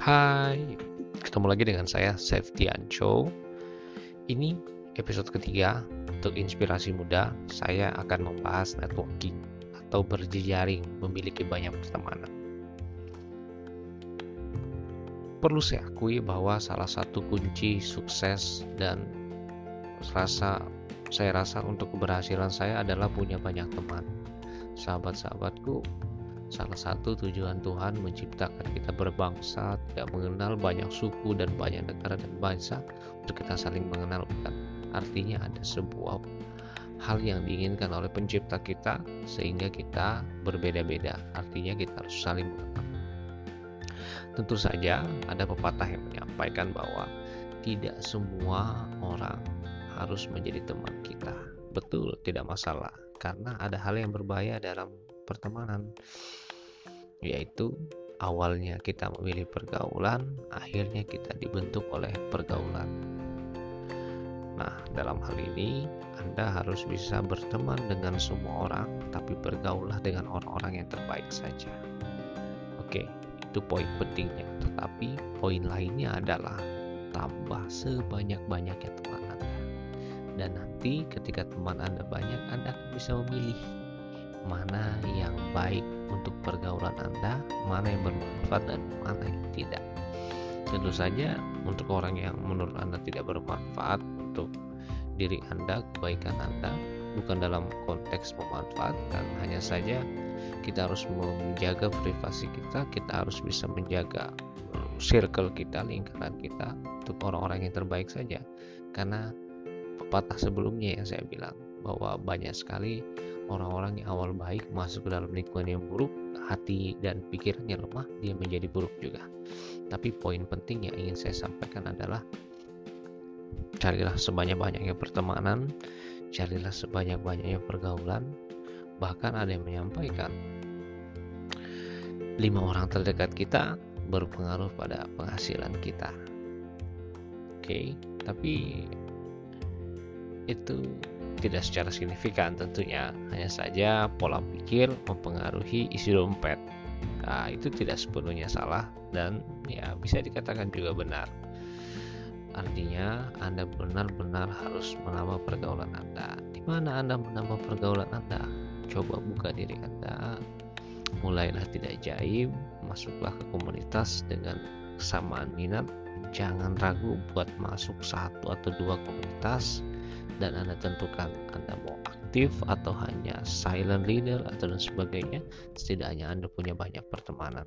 Hai, ketemu lagi dengan saya Septiancho. Ini episode ketiga untuk inspirasi muda. Saya akan membahas networking atau berjejaring, memiliki banyak pertemanan. Perlu saya akui bahwa salah satu kunci sukses dan rasa saya rasa untuk keberhasilan saya adalah punya banyak teman. Sahabat-sahabatku Salah satu tujuan Tuhan menciptakan kita berbangsa, tidak mengenal banyak suku dan banyak negara dan bangsa untuk kita saling mengenal bukan. Artinya ada sebuah hal yang diinginkan oleh pencipta kita sehingga kita berbeda-beda. Artinya kita harus saling mengenal. Tentu saja ada pepatah yang menyampaikan bahwa tidak semua orang harus menjadi teman kita. Betul, tidak masalah karena ada hal yang berbahaya dalam pertemanan. Yaitu awalnya kita memilih pergaulan akhirnya kita dibentuk oleh pergaulan. Nah dalam hal ini anda harus bisa berteman dengan semua orang tapi bergaulah dengan orang-orang yang terbaik saja. Oke itu poin pentingnya. Tetapi poin lainnya adalah tambah sebanyak-banyaknya teman Anda. Dan nanti ketika teman Anda banyak Anda akan bisa memilih mana yang baik untuk pergaulan Anda, mana yang bermanfaat dan mana yang tidak. Tentu saja untuk orang yang menurut Anda tidak bermanfaat untuk diri Anda, kebaikan Anda, bukan dalam konteks memanfaatkan, hanya saja kita harus menjaga privasi kita, kita harus bisa menjaga circle kita, lingkaran kita untuk orang-orang yang terbaik saja. Karena pepatah sebelumnya yang saya bilang bahwa banyak sekali orang-orang yang awal baik masuk ke dalam lingkungan yang buruk, hati dan pikirannya lemah, dia menjadi buruk juga. Tapi poin penting yang ingin saya sampaikan adalah carilah sebanyak-banyaknya pertemanan, carilah sebanyak-banyaknya pergaulan. Bahkan ada yang menyampaikan lima orang terdekat kita berpengaruh pada penghasilan kita. Oke, okay, tapi itu tidak secara signifikan tentunya, hanya saja pola pikir mempengaruhi isi dompet. Nah, itu tidak sepenuhnya salah dan ya bisa dikatakan juga benar. Artinya, Anda benar-benar harus menambah pergaulan Anda. Di mana Anda menambah pergaulan Anda? Coba buka diri Anda. Mulailah tidak jaim, masuklah ke komunitas dengan kesamaan minat. Jangan ragu buat masuk satu atau dua komunitas dan Anda tentukan Anda mau aktif atau hanya silent leader atau dan sebagainya setidaknya Anda punya banyak pertemanan.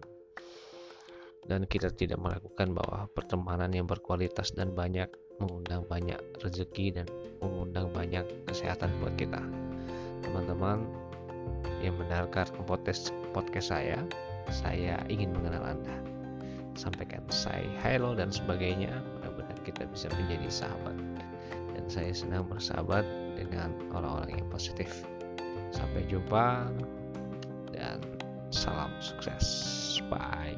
Dan kita tidak melakukan bahwa pertemanan yang berkualitas dan banyak mengundang banyak rezeki dan mengundang banyak kesehatan buat kita. Teman-teman yang mendengarkan podcast podcast saya saya ingin mengenal Anda. Sampaikan saya hello dan sebagainya. Mudah-mudahan kita bisa menjadi sahabat saya senang bersahabat dengan orang-orang yang positif. Sampai jumpa dan salam sukses. Bye.